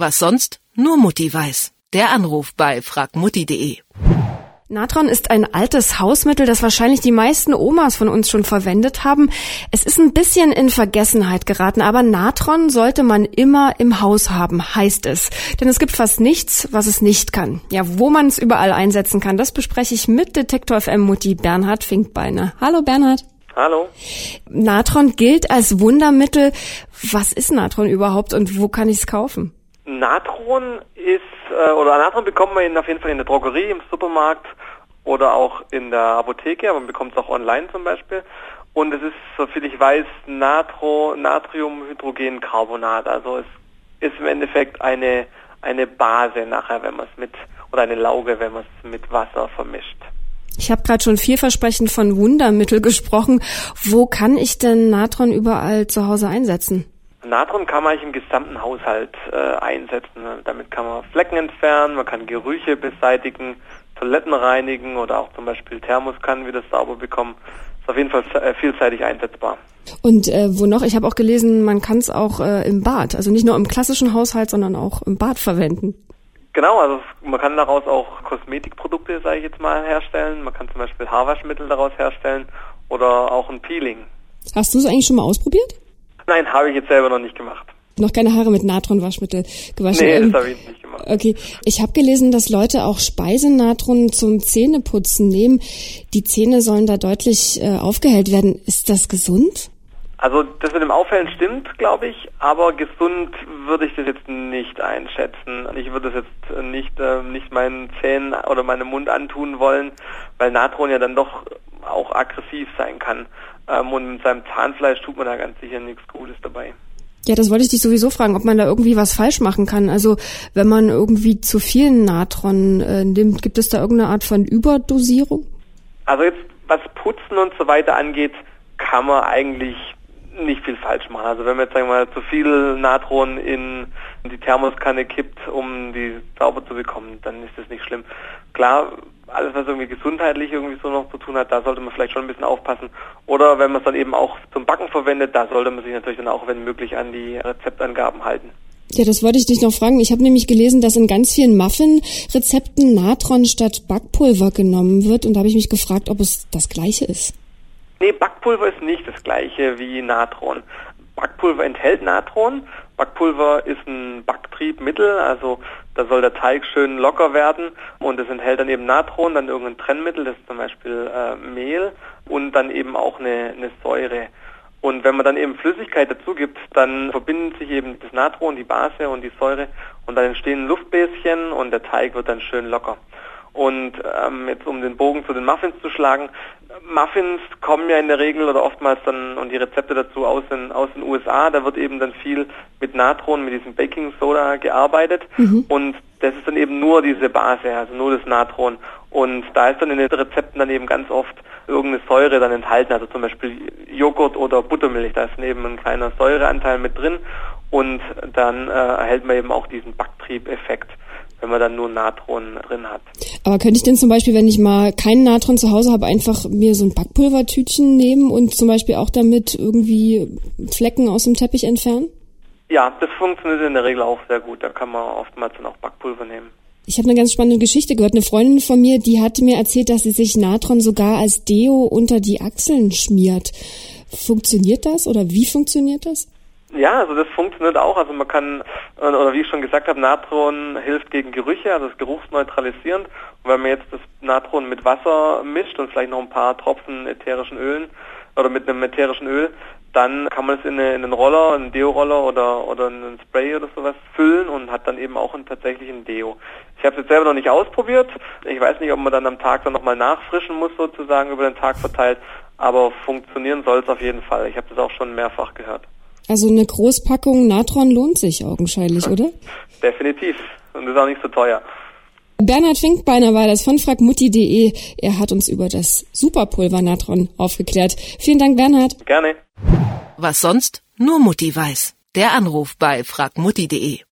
Was sonst nur Mutti weiß. Der Anruf bei fragmutti.de. Natron ist ein altes Hausmittel, das wahrscheinlich die meisten Omas von uns schon verwendet haben. Es ist ein bisschen in Vergessenheit geraten, aber Natron sollte man immer im Haus haben, heißt es. Denn es gibt fast nichts, was es nicht kann. Ja, wo man es überall einsetzen kann, das bespreche ich mit Detektor FM Mutti Bernhard Finkbeiner. Hallo Bernhard. Hallo. Natron gilt als Wundermittel. Was ist Natron überhaupt und wo kann ich es kaufen? Natron ist, äh, oder Natron bekommt man auf jeden Fall in der Drogerie, im Supermarkt oder auch in der Apotheke, aber man bekommt es auch online zum Beispiel. Und es ist, soviel ich weiß, Natro, Natriumhydrogencarbonat. Also es ist im Endeffekt eine, eine Base nachher, wenn man es mit, oder eine Lauge, wenn man es mit Wasser vermischt. Ich habe gerade schon vielversprechend von Wundermittel gesprochen. Wo kann ich denn Natron überall zu Hause einsetzen? Natron kann man eigentlich im gesamten Haushalt äh, einsetzen. Damit kann man Flecken entfernen, man kann Gerüche beseitigen, Toiletten reinigen oder auch zum Beispiel Thermoskannen wieder sauber bekommen. Ist auf jeden Fall äh, vielseitig einsetzbar. Und äh, wo noch? Ich habe auch gelesen, man kann es auch äh, im Bad, also nicht nur im klassischen Haushalt, sondern auch im Bad verwenden. Genau, also man kann daraus auch Kosmetikprodukte, sage ich jetzt mal, herstellen. Man kann zum Beispiel Haarwaschmittel daraus herstellen oder auch ein Peeling. Hast du es eigentlich schon mal ausprobiert? Nein, habe ich jetzt selber noch nicht gemacht. Noch keine Haare mit Natronwaschmittel gewaschen? Nee, das ähm, habe ich nicht gemacht. Okay, ich habe gelesen, dass Leute auch Speisenatron zum Zähneputzen nehmen. Die Zähne sollen da deutlich äh, aufgehellt werden. Ist das gesund? Also das mit dem Aufhellen stimmt, glaube ich, aber gesund würde ich das jetzt nicht einschätzen. Ich würde das jetzt nicht, äh, nicht meinen Zähnen oder meinem Mund antun wollen, weil Natron ja dann doch auch aggressiv sein kann. Ähm, und mit seinem Zahnfleisch tut man da ganz sicher nichts Gutes dabei. Ja, das wollte ich dich sowieso fragen, ob man da irgendwie was falsch machen kann. Also wenn man irgendwie zu viel Natron äh, nimmt, gibt es da irgendeine Art von Überdosierung? Also jetzt, was Putzen und so weiter angeht, kann man eigentlich nicht viel falsch machen. Also wenn man jetzt sagen wir mal zu viel Natron in die Thermoskanne kippt, um die sauber zu bekommen, dann ist das nicht schlimm. Klar, alles was irgendwie gesundheitlich irgendwie so noch zu tun hat, da sollte man vielleicht schon ein bisschen aufpassen. Oder wenn man es dann eben auch zum Backen verwendet, da sollte man sich natürlich dann auch, wenn möglich, an die Rezeptangaben halten. Ja, das wollte ich dich noch fragen. Ich habe nämlich gelesen, dass in ganz vielen Muffin-Rezepten Natron statt Backpulver genommen wird. Und da habe ich mich gefragt, ob es das gleiche ist. Nee, Backpulver ist nicht das gleiche wie Natron. Backpulver enthält Natron. Backpulver ist ein Backtriebmittel, also da soll der Teig schön locker werden und es enthält dann eben Natron, dann irgendein Trennmittel, das ist zum Beispiel äh, Mehl und dann eben auch eine, eine Säure. Und wenn man dann eben Flüssigkeit dazu gibt, dann verbinden sich eben das Natron, die Base und die Säure und dann entstehen Luftbläschen und der Teig wird dann schön locker. Und ähm, jetzt um den Bogen zu den Muffins zu schlagen, Muffins kommen ja in der Regel oder oftmals dann und die Rezepte dazu aus den, aus den USA. Da wird eben dann viel mit Natron, mit diesem Baking Soda gearbeitet mhm. und das ist dann eben nur diese Base, also nur das Natron. Und da ist dann in den Rezepten dann eben ganz oft irgendeine Säure dann enthalten, also zum Beispiel Joghurt oder Buttermilch, da ist eben ein kleiner Säureanteil mit drin und dann äh, erhält man eben auch diesen Backtriebeffekt wenn man dann nur Natron drin hat. Aber könnte ich denn zum Beispiel, wenn ich mal keinen Natron zu Hause habe, einfach mir so ein Backpulvertütchen nehmen und zum Beispiel auch damit irgendwie Flecken aus dem Teppich entfernen? Ja, das funktioniert in der Regel auch sehr gut. Da kann man oftmals dann auch Backpulver nehmen. Ich habe eine ganz spannende Geschichte gehört. Eine Freundin von mir, die hatte mir erzählt, dass sie sich Natron sogar als Deo unter die Achseln schmiert. Funktioniert das oder wie funktioniert das? Ja, also das funktioniert auch. Also man kann, äh, oder wie ich schon gesagt habe, Natron hilft gegen Gerüche, also ist geruchsneutralisierend. Und wenn man jetzt das Natron mit Wasser mischt und vielleicht noch ein paar Tropfen ätherischen Ölen oder mit einem ätherischen Öl, dann kann man es in, eine, in einen Roller, einen Deo-Roller oder, oder einen Spray oder sowas füllen und hat dann eben auch einen tatsächlichen Deo. Ich habe es jetzt selber noch nicht ausprobiert. Ich weiß nicht, ob man dann am Tag dann nochmal nachfrischen muss, sozusagen über den Tag verteilt. Aber funktionieren soll es auf jeden Fall. Ich habe das auch schon mehrfach gehört. Also eine Großpackung Natron lohnt sich augenscheinlich, oder? Definitiv. Und ist auch nicht so teuer. Bernhard Finkbeiner war das von fragmutti.de. Er hat uns über das Superpulver Natron aufgeklärt. Vielen Dank, Bernhard. Gerne. Was sonst nur Mutti weiß. Der Anruf bei fragmutti.de.